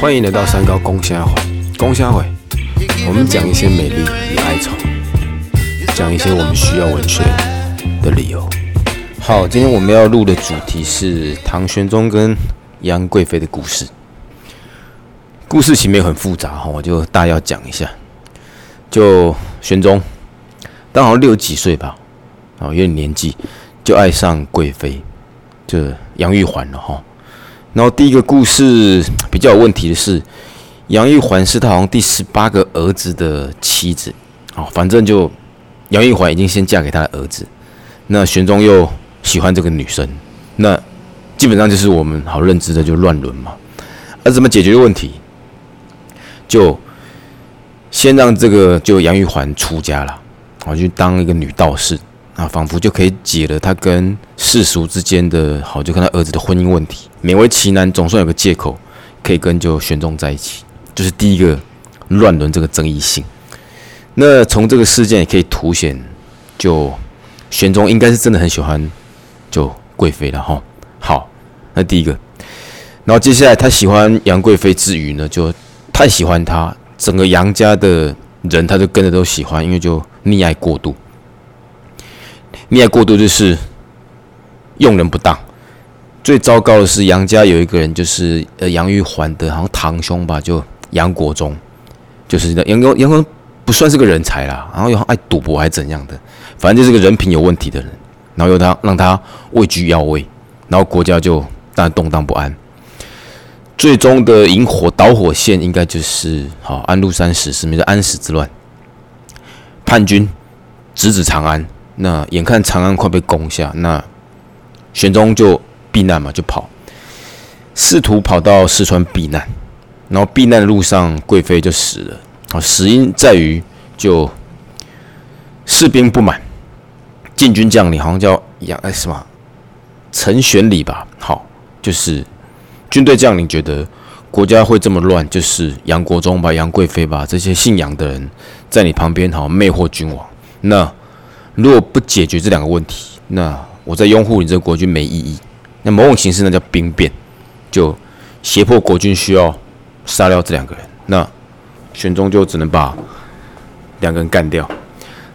欢迎来到三高公虾会，公虾会，我们讲一些美丽与哀愁，讲一些我们需要文学的理由。好，今天我们要录的主题是唐玄宗跟杨贵妃的故事。故事情面很复杂哈，我就大要讲一下。就玄宗，刚好六几岁吧，哦，有点年纪，就爱上贵妃，就杨玉环了哈。然后第一个故事比较有问题的是，杨玉环是他好像第十八个儿子的妻子，哦，反正就杨玉环已经先嫁给他的儿子，那玄宗又喜欢这个女生，那基本上就是我们好认知的就乱伦嘛。而怎么解决问题？就先让这个就杨玉环出家了，我去当一个女道士。啊，仿佛就可以解了他跟世俗之间的好，就跟他儿子的婚姻问题，勉为其难，总算有个借口可以跟就玄宗在一起，就是第一个乱伦这个争议性。那从这个事件也可以凸显，就玄宗应该是真的很喜欢就贵妃了哈。好，那第一个，然后接下来他喜欢杨贵妃之余呢，就太喜欢她。整个杨家的人，他就跟着都喜欢，因为就溺爱过度。溺爱过度就是用人不当。最糟糕的是杨家有一个人，就是呃杨玉环的，好像堂兄吧，就杨国忠，就是杨国杨国忠不算是个人才啦，然后又爱赌博还是怎样的，反正就是个人品有问题的人。然后又他让他位居要位，然后国家就当然动荡不安。最终的引火导火线应该就是好安禄山死，是名的安史之乱。叛军直指长安，那眼看长安快被攻下，那玄宗就避难嘛，就跑，试图跑到四川避难。然后避难的路上，贵妃就死了。啊，死因在于就士兵不满，禁军将领好像叫杨哎什么陈玄礼吧，好就是。军队将领觉得国家会这么乱，就是杨国忠吧、杨贵妃吧这些姓杨的人在你旁边，好魅惑君王。那如果不解决这两个问题，那我在拥护你这个国君没意义。那某种形式那叫兵变，就胁迫国君需要杀掉这两个人。那玄宗就只能把两个人干掉。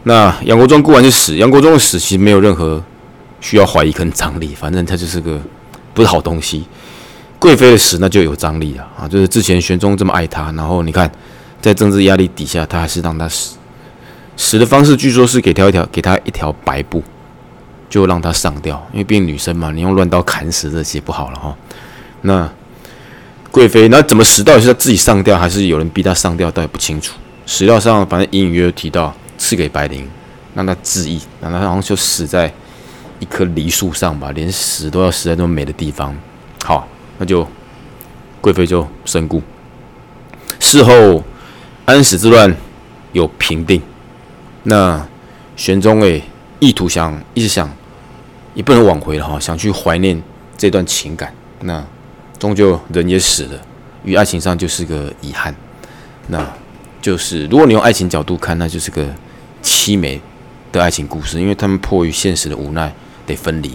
那杨国忠固然就死，杨国忠的死其实没有任何需要怀疑跟张力，反正他就是个不是好东西。贵妃的死那就有张力了啊！就是之前玄宗这么爱她，然后你看，在政治压力底下，他还是让她死。死的方式据说是给挑一条，给她一条白布，就让她上吊。因为毕竟女生嘛，你用乱刀砍死这些不好了哈。那贵妃那怎么死？到底是她自己上吊，还是有人逼她上吊？倒也不清楚。史料上反正隐隐约约提到赐给白灵，让她自缢，然后她好像就死在一棵梨树上吧，连死都要死在那么美的地方。好。那就贵妃就身故。事后安史之乱有平定，那玄宗诶意图想一直想也不能挽回了哈，想去怀念这段情感。那终究人也死了，于爱情上就是个遗憾。那就是如果你用爱情角度看，那就是个凄美的爱情故事，因为他们迫于现实的无奈得分离。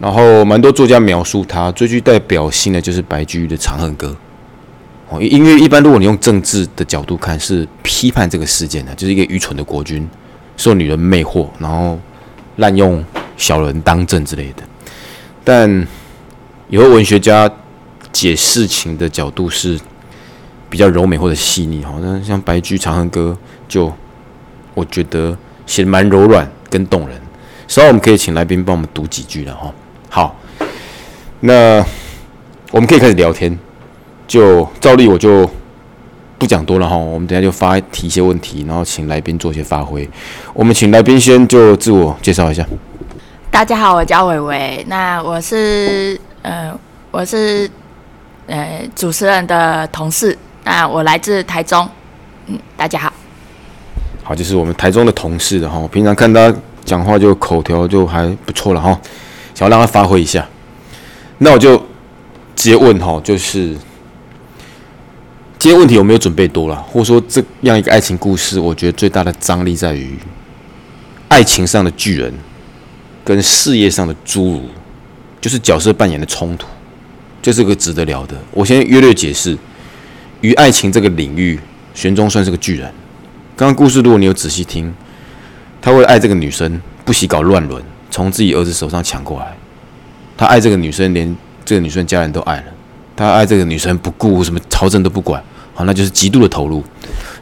然后蛮多作家描述他最具代表性的就是白居易的《长恨歌》哦，因为一般如果你用政治的角度看，是批判这个事件的，就是一个愚蠢的国君受女人魅惑，然后滥用小人当政之类的。但有文学家解事情的角度是比较柔美或者细腻，好像像白居《长恨歌》就我觉得写的蛮柔软跟动人。稍后我们可以请来宾帮我们读几句了哈。好，那我们可以开始聊天。就照例我就不讲多了哈，我们等下就发提一些问题，然后请来宾做一些发挥。我们请来宾先就自我介绍一下。大家好，我叫伟伟。那我是呃，我是呃主持人的同事。那我来自台中。嗯，大家好。好，就是我们台中的同事的哈。平常看他讲话就口条就还不错了哈。想要让他发挥一下，那我就直接问哈，就是今天问题有没有准备多了，或者说这样一个爱情故事，我觉得最大的张力在于爱情上的巨人跟事业上的侏儒，就是角色扮演的冲突。这是个值得聊的。我先约略解释，于爱情这个领域，玄宗算是个巨人。刚刚故事如果你有仔细听，他为了爱这个女生，不惜搞乱伦，从自己儿子手上抢过来。他爱这个女生，连这个女生家人都爱了。他爱这个女生，不顾什么朝政都不管，好，那就是极度的投入。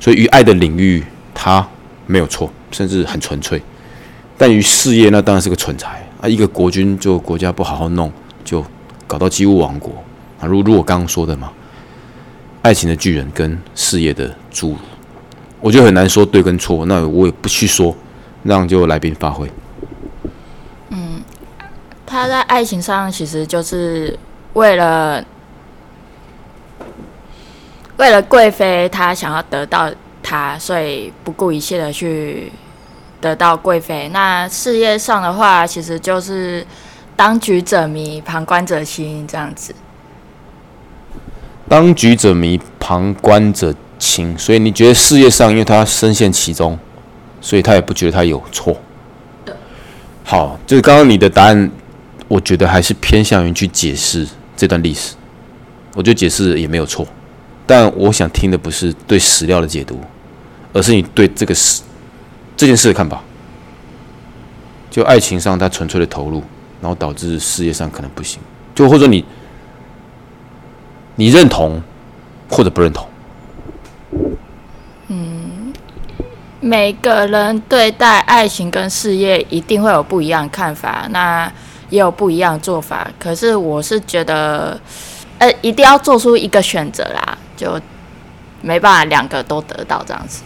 所以于爱的领域，他没有错，甚至很纯粹。但于事业，那当然是个蠢材啊！一个国君就国家不好好弄，就搞到几乎亡国啊！如如我刚刚说的嘛，爱情的巨人跟事业的侏儒，我觉得很难说对跟错。那我也不去说，让就来宾发挥。嗯，他在爱情上其实就是为了为了贵妃，他想要得到她，所以不顾一切的去。得到贵妃，那事业上的话，其实就是当局者迷，旁观者清这样子。当局者迷，旁观者清，所以你觉得事业上，因为他深陷其中，所以他也不觉得他有错。好，就是刚刚你的答案，我觉得还是偏向于去解释这段历史。我觉得解释也没有错，但我想听的不是对史料的解读，而是你对这个事。这件事的看法，就爱情上他纯粹的投入，然后导致事业上可能不行，就或者你你认同或者不认同。嗯，每个人对待爱情跟事业一定会有不一样的看法，那也有不一样的做法。可是我是觉得，呃，一定要做出一个选择啦，就没办法两个都得到这样子。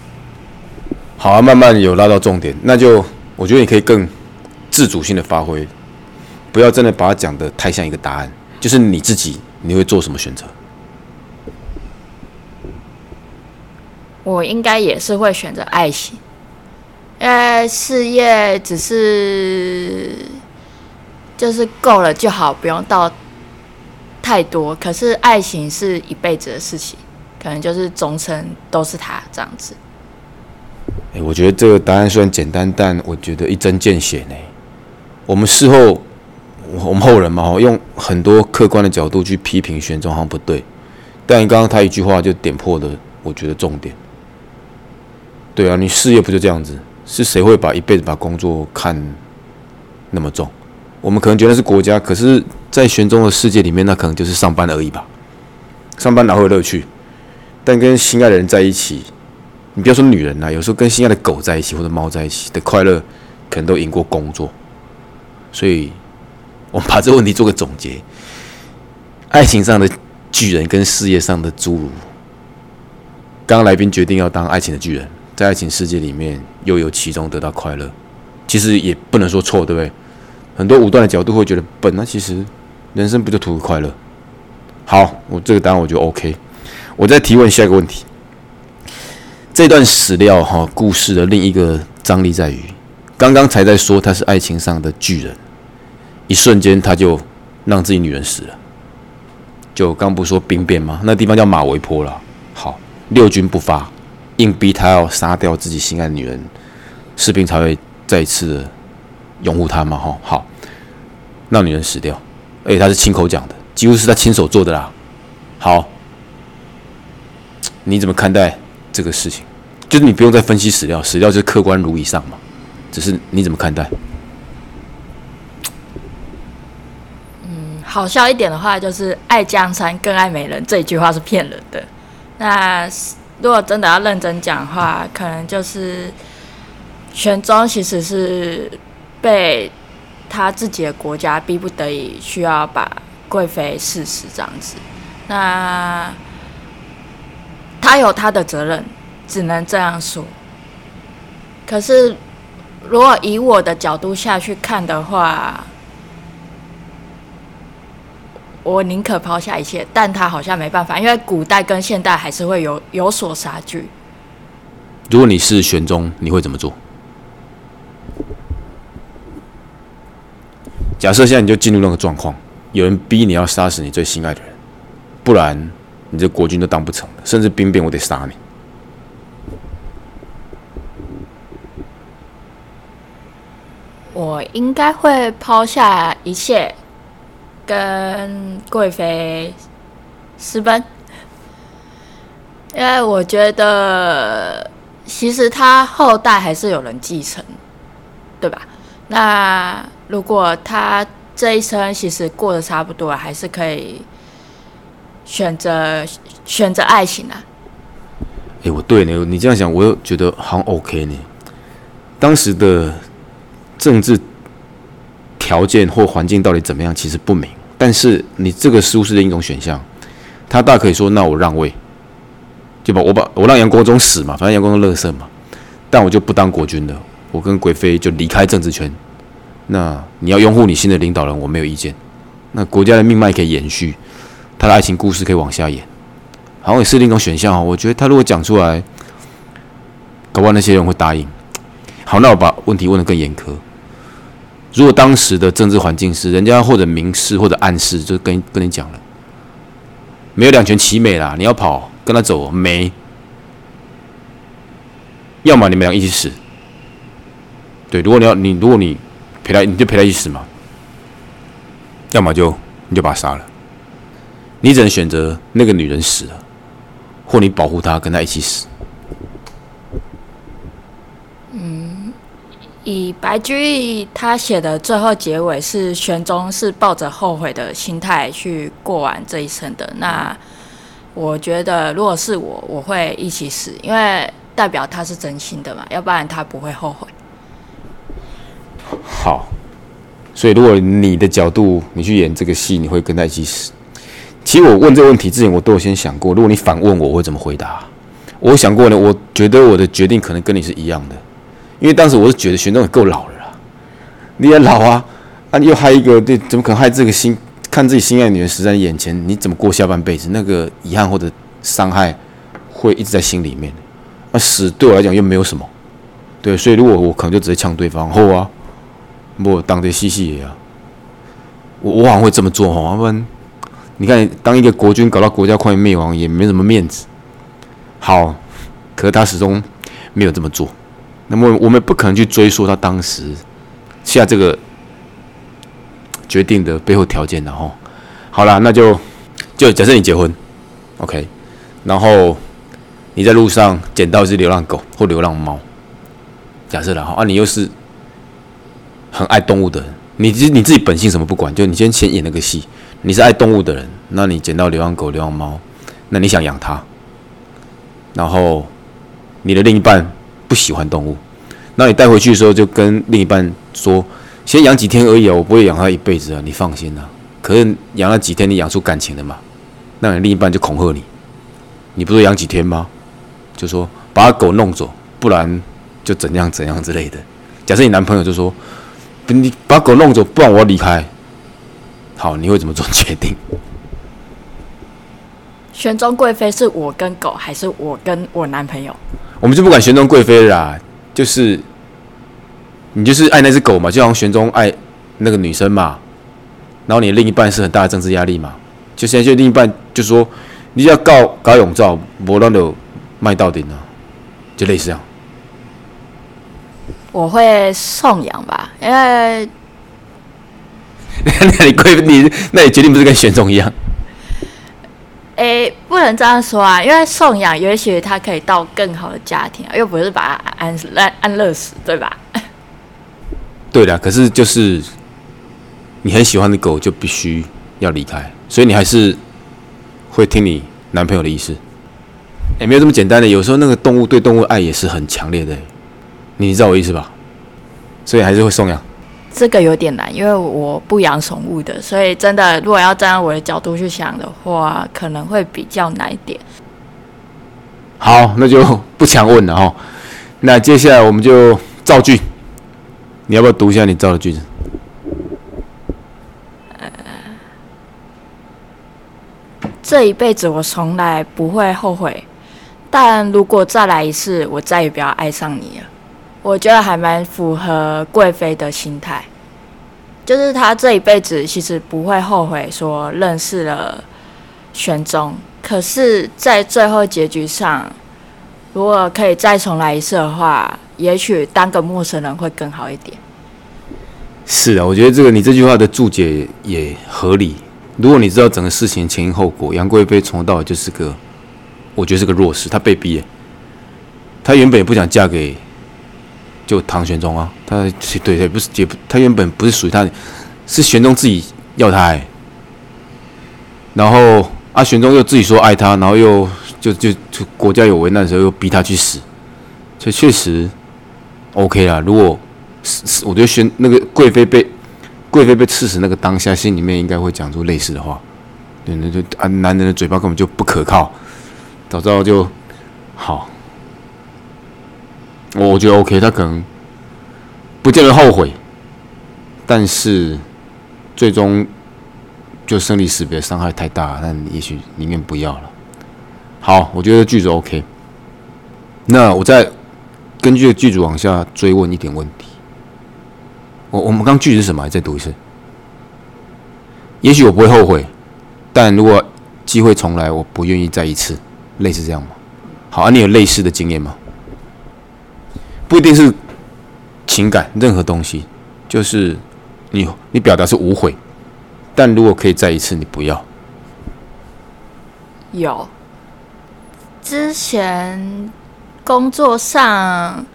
好啊，慢慢有拉到重点，那就我觉得你可以更自主性的发挥，不要真的把它讲的太像一个答案，就是你自己你会做什么选择？我应该也是会选择爱情，因为事业只是就是够了就好，不用到太多。可是爱情是一辈子的事情，可能就是终身都是他这样子。哎，我觉得这个答案虽然简单，但我觉得一针见血呢。我们事后，我们后人嘛，用很多客观的角度去批评玄宗好像不对，但刚刚他一句话就点破了，我觉得重点。对啊，你事业不就这样子？是谁会把一辈子把工作看那么重？我们可能觉得是国家，可是，在玄宗的世界里面，那可能就是上班而已吧。上班哪会有乐趣？但跟心爱的人在一起。你不要说女人啦，有时候跟心爱的狗在一起或者猫在一起的快乐，可能都赢过工作。所以，我们把这个问题做个总结：爱情上的巨人跟事业上的侏儒。刚刚来宾决定要当爱情的巨人，在爱情世界里面又有其中得到快乐，其实也不能说错，对不对？很多武断的角度会觉得笨，那其实人生不就图个快乐？好，我这个答案我就 OK。我再提问下一个问题。这段史料哈故事的另一个张力在于，刚刚才在说他是爱情上的巨人，一瞬间他就让自己女人死了。就刚不说兵变吗？那地方叫马嵬坡了。好，六军不发，硬逼他要杀掉自己心爱的女人，士兵才会再一次的拥护他嘛。哈，好，让女人死掉，而且他是亲口讲的，几乎是他亲手做的啦。好，你怎么看待这个事情？就是你不用再分析史料，史料就是客观如以上嘛。只是你怎么看待？嗯，好笑一点的话，就是“爱江山更爱美人”这一句话是骗人的。那如果真的要认真讲话，可能就是玄宗其实是被他自己的国家逼不得已，需要把贵妃赐死这样子。那他有他的责任。只能这样说。可是，如果以我的角度下去看的话，我宁可抛下一切。但他好像没办法，因为古代跟现代还是会有有所差距。如果你是玄宗，你会怎么做？假设现在你就进入那个状况，有人逼你要杀死你最心爱的人，不然你这国君都当不成了，甚至兵变我得杀你。我应该会抛下一切，跟贵妃私奔，因为我觉得其实他后代还是有人继承，对吧？那如果他这一生其实过得差不多，还是可以选择选择爱情啊。哎，我对呢，你这样想，我又觉得好像 OK 呢。当时的政治条件或环境到底怎么样，其实不明。但是你这个似乎是另一种选项，他大可以说：“那我让位，就把我把我让杨国忠死嘛，反正杨国忠乐色嘛，但我就不当国君了，我跟贵妃就离开政治圈。那你要拥护你新的领导人，我没有意见。那国家的命脉可以延续，他的爱情故事可以往下演。”好像也是另一种选项哦。我觉得他如果讲出来，搞不好那些人会答应。好，那我把问题问得更严苛。如果当时的政治环境是人家或者明示或者暗示，就跟跟你讲了，没有两全其美啦，你要跑跟他走没？要么你们俩一起死。对，如果你要你如果你陪他，你就陪他一起死嘛。要么就你就把他杀了。你只能选择那个女人死了。或你保护他，跟他一起死。嗯，以白居易他写的最后结尾是玄宗是抱着后悔的心态去过完这一生的。那我觉得，如果是我，我会一起死，因为代表他是真心的嘛，要不然他不会后悔。好，所以如果你的角度，你去演这个戏，你会跟他一起死。其实我问这个问题之前，我都有先想过，如果你反问我，我会怎么回答？我想过呢，我觉得我的决定可能跟你是一样的，因为当时我是觉得玄宗也够老了啦，你也老啊，啊，你又害一个，对，怎么可能害这个心看自己心爱的女人死在你眼前？你怎么过下半辈子？那个遗憾或者伤害会一直在心里面。那死对我来讲又没有什么，对，所以如果我可能就直接呛对方，好啊，我当这戏戏也啊，我我好像会这么做哈，要不然。你看，当一个国君搞到国家快灭亡，也没什么面子。好，可是他始终没有这么做。那么我们不可能去追溯他当时下这个决定的背后条件的哈。好了，那就就假设你结婚，OK，然后你在路上捡到一只流浪狗或流浪猫，假设了哈，啊，你又是很爱动物的人，你其实你自己本性什么不管，就你先先演那个戏。你是爱动物的人，那你捡到流浪狗、流浪猫，那你想养它，然后你的另一半不喜欢动物，那你带回去的时候就跟另一半说，先养几天而已啊，我不会养它一辈子啊，你放心啊。可是养了几天，你养出感情了嘛？那你另一半就恐吓你，你不是养几天吗？就说把狗弄走，不然就怎样怎样之类的。假设你男朋友就说，你把狗弄走，不然我要离开。好，你会怎么做决定？玄宗贵妃是我跟狗，还是我跟我男朋友？我们就不管玄宗贵妃啦，就是你就是爱那只狗嘛，就像玄宗爱那个女生嘛。然后你另一半是很大的政治压力嘛，就现在就另一半就说你要告搞永照，不然就卖到顶了，就类似这样。我会送养吧，因为。那你贵你那你决定不是跟玄宗一样？诶，不能这样说啊，因为送养也许他可以到更好的家庭，又不是把他安安安乐死，对吧？对的，可是就是你很喜欢的狗就必须要离开，所以你还是会听你男朋友的意思。也没有这么简单的，有时候那个动物对动物爱也是很强烈的，你知道我意思吧？所以还是会送养。这个有点难，因为我不养宠物的，所以真的，如果要站在我的角度去想的话，可能会比较难一点。好，那就不强问了哈。那接下来我们就造句，你要不要读一下你造的句子？呃，这一辈子我从来不会后悔，但如果再来一次，我再也不要爱上你了。我觉得还蛮符合贵妃的心态，就是她这一辈子其实不会后悔说认识了玄宗，可是，在最后结局上，如果可以再重来一次的话，也许当个陌生人会更好一点。是的，我觉得这个你这句话的注解也合理。如果你知道整个事情前因后果，杨贵妃从头到尾就是个，我觉得是个弱势，她被逼，她原本也不想嫁给就唐玄宗啊，他对对不是也不，他原本不是属于她，是玄宗自己要她，然后啊玄宗又自己说爱他，然后又就就就国家有危难的时候又逼他去死，所以确实 OK 啦。如果是是，我觉得玄那个贵妃被。贵妃被刺死那个当下，心里面应该会讲出类似的话，对，那就啊，男人的嘴巴根本就不可靠，早知道就好。我觉得 OK，他可能不见得后悔，但是最终就生离死别，伤害太大，但也许宁愿不要了。好，我觉得剧组 OK，那我再根据剧组往下追问一点问题。我我们刚句是什么？再读一次。也许我不会后悔，但如果机会重来，我不愿意再一次，类似这样吗？好，啊，你有类似的经验吗？不一定是情感，任何东西，就是你你表达是无悔，但如果可以再一次，你不要。有，之前工作上。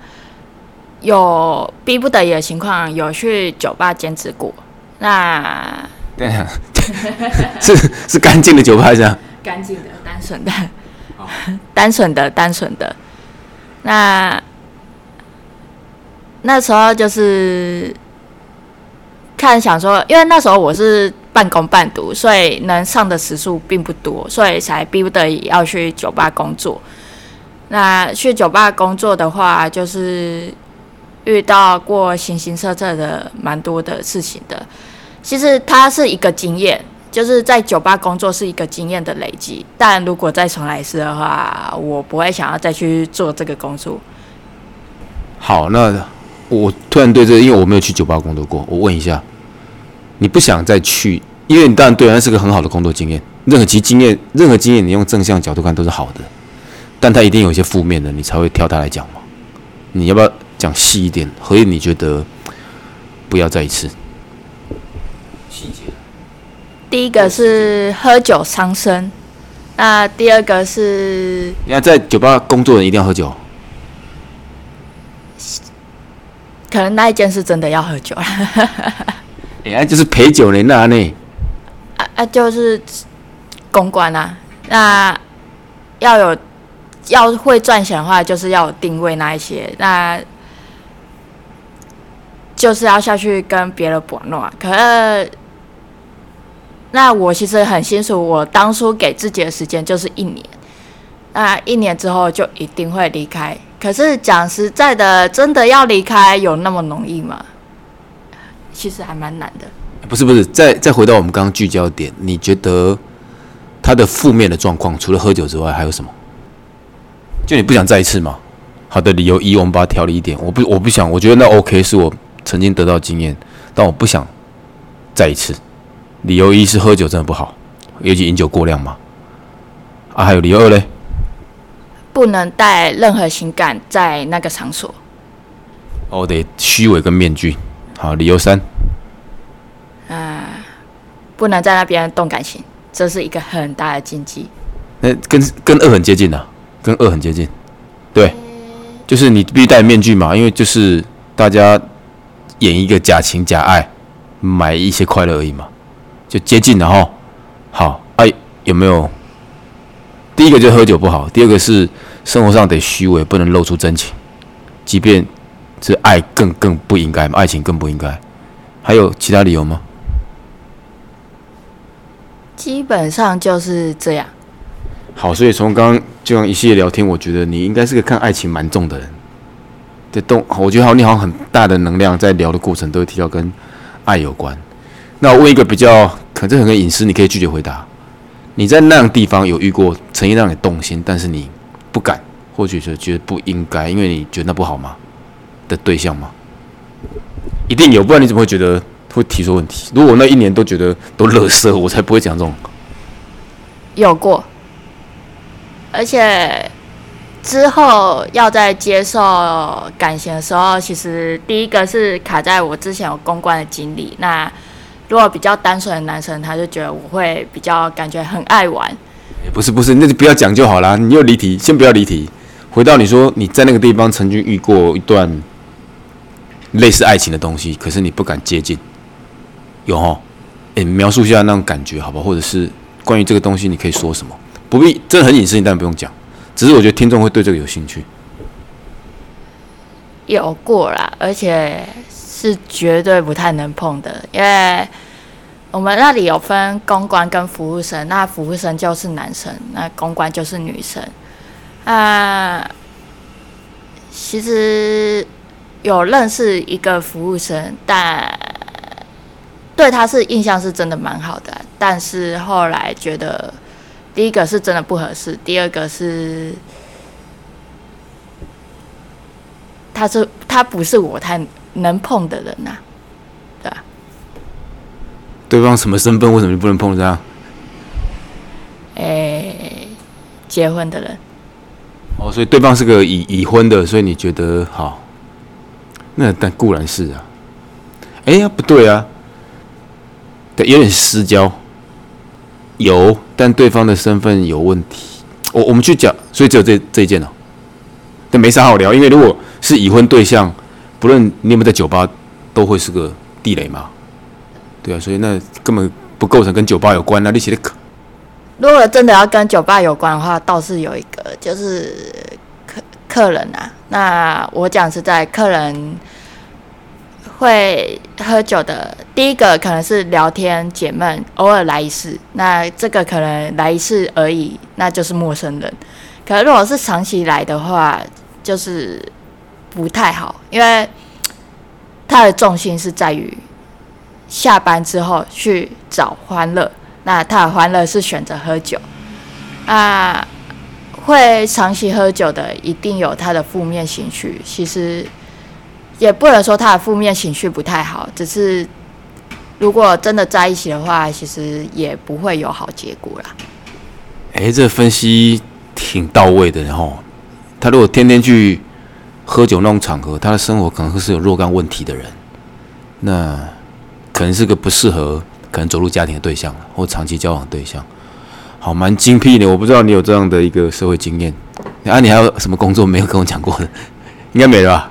有逼不得已的情况，有去酒吧兼职过。那 对啊，是是干净的酒吧，是吧？干净的，单纯的，单纯的，单纯的。那那时候就是看想说，因为那时候我是半工半读，所以能上的时数并不多，所以才逼不得已要去酒吧工作。那去酒吧工作的话，就是。遇到过形形色色的蛮多的事情的，其实它是一个经验，就是在酒吧工作是一个经验的累积。但如果再重来一次的话，我不会想要再去做这个工作。好，那我突然对这，因为我没有去酒吧工作过，我问一下，你不想再去？因为你当然对，那是个很好的工作经验。任何其经验，任何经验，你用正向角度看都是好的，但它一定有一些负面的，你才会挑它来讲嘛。你要不要？讲细一点，何以你觉得不要再一次？细节。第一个是喝酒伤身，那第二个是……你看，在酒吧工作人一定要喝酒？可能那一件事真的要喝酒了。哎，就是陪酒人那呢？啊啊，就是公关啊。那要有要会赚钱的话，就是要有定位那一些。那就是要下去跟别人搏弄啊！可是，那我其实很清楚，我当初给自己的时间就是一年。那一年之后就一定会离开。可是讲实在的，真的要离开有那么容易吗？其实还蛮难的。不是不是，再再回到我们刚刚聚焦点，你觉得他的负面的状况除了喝酒之外还有什么？就你不想再一次吗？好的，理由一，我们把它调了一点。我不我不想，我觉得那 OK 是我。曾经得到经验，但我不想再一次。理由一是喝酒真的不好，尤其饮酒过量嘛。啊，还有理由二嘞，不能带任何情感在那个场所。哦，得虚伪跟面具。好，理由三，啊，不能在那边动感情，这是一个很大的禁忌。那跟跟二很接近呐，跟二很接近。对，就是你必须戴面具嘛，因为就是大家。演一个假情假爱，买一些快乐而已嘛，就接近了哈。好，哎，有没有？第一个就喝酒不好，第二个是生活上得虚伪，不能露出真情，即便是爱更更不应该，爱情更不应该。还有其他理由吗？基本上就是这样。好，所以从刚刚这样一系列聊天，我觉得你应该是个看爱情蛮重的人。这动，我觉得好，你好像很大的能量在聊的过程都会提到跟爱有关。那我问一个比较，可能很隐私，你可以拒绝回答。你在那样地方有遇过曾经让你动心，但是你不敢，或许是觉得不应该，因为你觉得那不好吗？的对象吗？一定有，不然你怎么会觉得会提出问题？如果那一年都觉得都乐色，我才不会讲这种。有过，而且。之后要在接受感情的时候，其实第一个是卡在我之前有公关的经历。那如果比较单纯的男生，他就觉得我会比较感觉很爱玩。不是不是，那就不要讲就好啦。你又离题，先不要离题，回到你说你在那个地方曾经遇过一段类似爱情的东西，可是你不敢接近，有哈？诶，描述一下那种感觉好不好？或者是关于这个东西，你可以说什么？不必，真的很隐私，你当然不用讲。只是我觉得听众会对这个有兴趣。有过啦，而且是绝对不太能碰的，因为我们那里有分公关跟服务生，那服务生就是男生，那公关就是女生。啊，其实有认识一个服务生，但对他是印象是真的蛮好的，但是后来觉得。第一个是真的不合适，第二个是，他是他不是我太能碰的人呐，对吧？对方什么身份？为什么就不能碰这样？诶，结婚的人。哦，所以对方是个已已婚的，所以你觉得好？那但固然是啊。哎呀，不对啊，对，有点私交。有，但对方的身份有问题。我我们去讲，所以只有这这一件哦。但没啥好聊，因为如果是已婚对象，不论你有没有在酒吧，都会是个地雷嘛。对啊，所以那根本不构成跟酒吧有关啊。你写的可。如果真的要跟酒吧有关的话，倒是有一个，就是客客人啊。那我讲是在客人。会喝酒的，第一个可能是聊天解闷，偶尔来一次。那这个可能来一次而已，那就是陌生人。可如果是长期来的话，就是不太好，因为他的重心是在于下班之后去找欢乐。那他的欢乐是选择喝酒啊，会长期喝酒的一定有他的负面情绪。其实。也不能说他的负面情绪不太好，只是如果真的在一起的话，其实也不会有好结果啦。哎，这分析挺到位的，然后他如果天天去喝酒那种场合，他的生活可能是有若干问题的人，那可能是个不适合可能走入家庭的对象或长期交往对象。好，蛮精辟的，我不知道你有这样的一个社会经验。啊，你还有什么工作没有跟我讲过的？应该没了吧？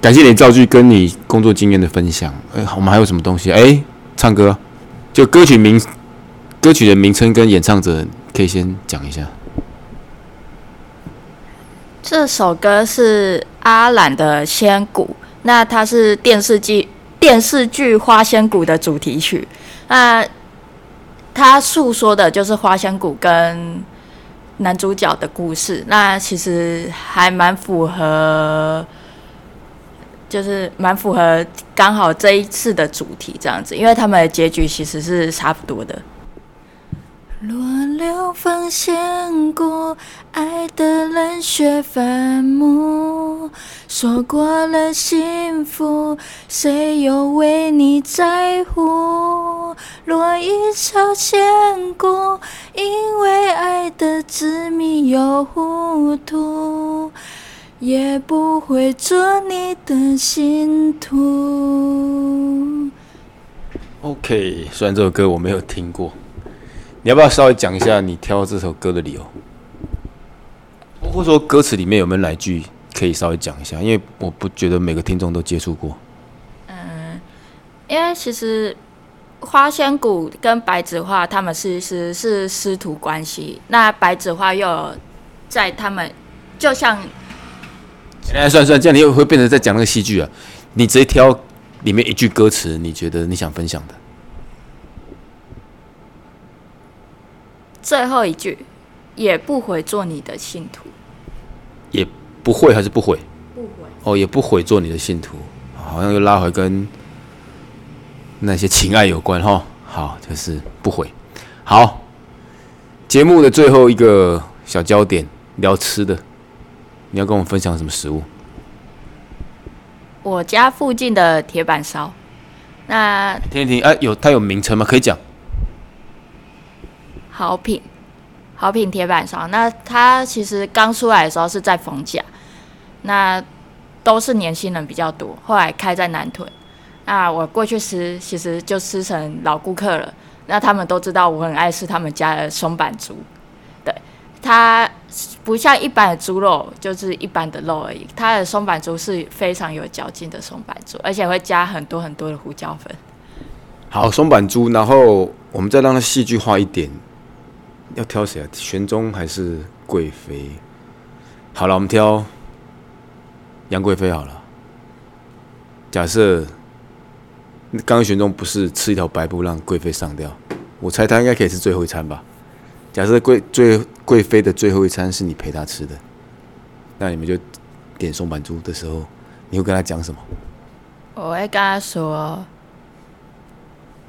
感谢你造句跟你工作经验的分享。哎，我们还有什么东西？哎，唱歌，就歌曲名、歌曲的名称跟演唱者，可以先讲一下。这首歌是阿懒的《仙谷》，那它是电视剧电视剧《花仙谷》的主题曲。那它诉说的就是花仙谷跟男主角的故事。那其实还蛮符合。就是蛮符合刚好这一次的主题这样子，因为他们的结局其实是差不多的。流芳仙谷，爱的人雪坟墓，说过了幸福，谁又为你在乎？落一朝千古，因为爱的执迷又糊涂。也不会做你的信徒。OK，虽然这首歌我没有听过，你要不要稍微讲一下你挑这首歌的理由？或者说歌词里面有没有哪句可以稍微讲一下？因为我不觉得每个听众都接触过。嗯，因为其实花仙谷跟白子画他们其实是师徒关系，那白子画又在他们就像。哎，算算，这样你又会变成在讲那个戏剧啊？你直接挑里面一句歌词，你觉得你想分享的？最后一句，也不悔做你的信徒。也不会还是不悔？不悔。哦，也不悔做你的信徒，好像又拉回跟那些情爱有关哈。好，就是不悔。好，节目的最后一个小焦点，聊吃的。你要跟我分享什么食物？我家附近的铁板烧。那听一听，哎，有它有名称吗？可以讲。好品，好品铁板烧。那它其实刚出来的时候是在逢甲，那都是年轻人比较多。后来开在南屯，那我过去吃，其实就吃成老顾客了。那他们都知道我很爱吃他们家的松板猪，对它不像一般的猪肉，就是一般的肉而已。它的松板猪是非常有嚼劲的松板猪，而且会加很多很多的胡椒粉。好，松板猪，然后我们再让它戏剧化一点。要挑谁啊？玄宗还是贵妃？好了，我们挑杨贵妃好了。假设刚刚玄宗不是吃一条白布让贵妃上吊，我猜他应该可以吃最后一餐吧？假设贵最贵妃的最后一餐是你陪她吃的，那你们就点松板猪的时候，你会跟他讲什么？我会跟他说。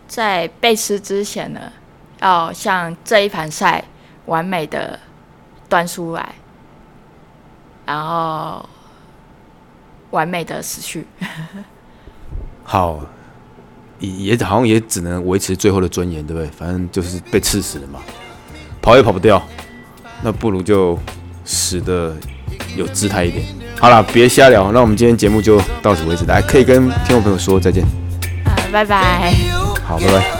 在被吃之前呢，要像这一盘菜完美的端出来，然后完美的死去。好，也也好像也只能维持最后的尊严，对不对？反正就是被刺死了嘛，跑也跑不掉，那不如就死的有姿态一点。好了，别瞎聊，那我们今天节目就到此为止，大家可以跟听众朋友说再见。啊，拜拜。好，拜拜。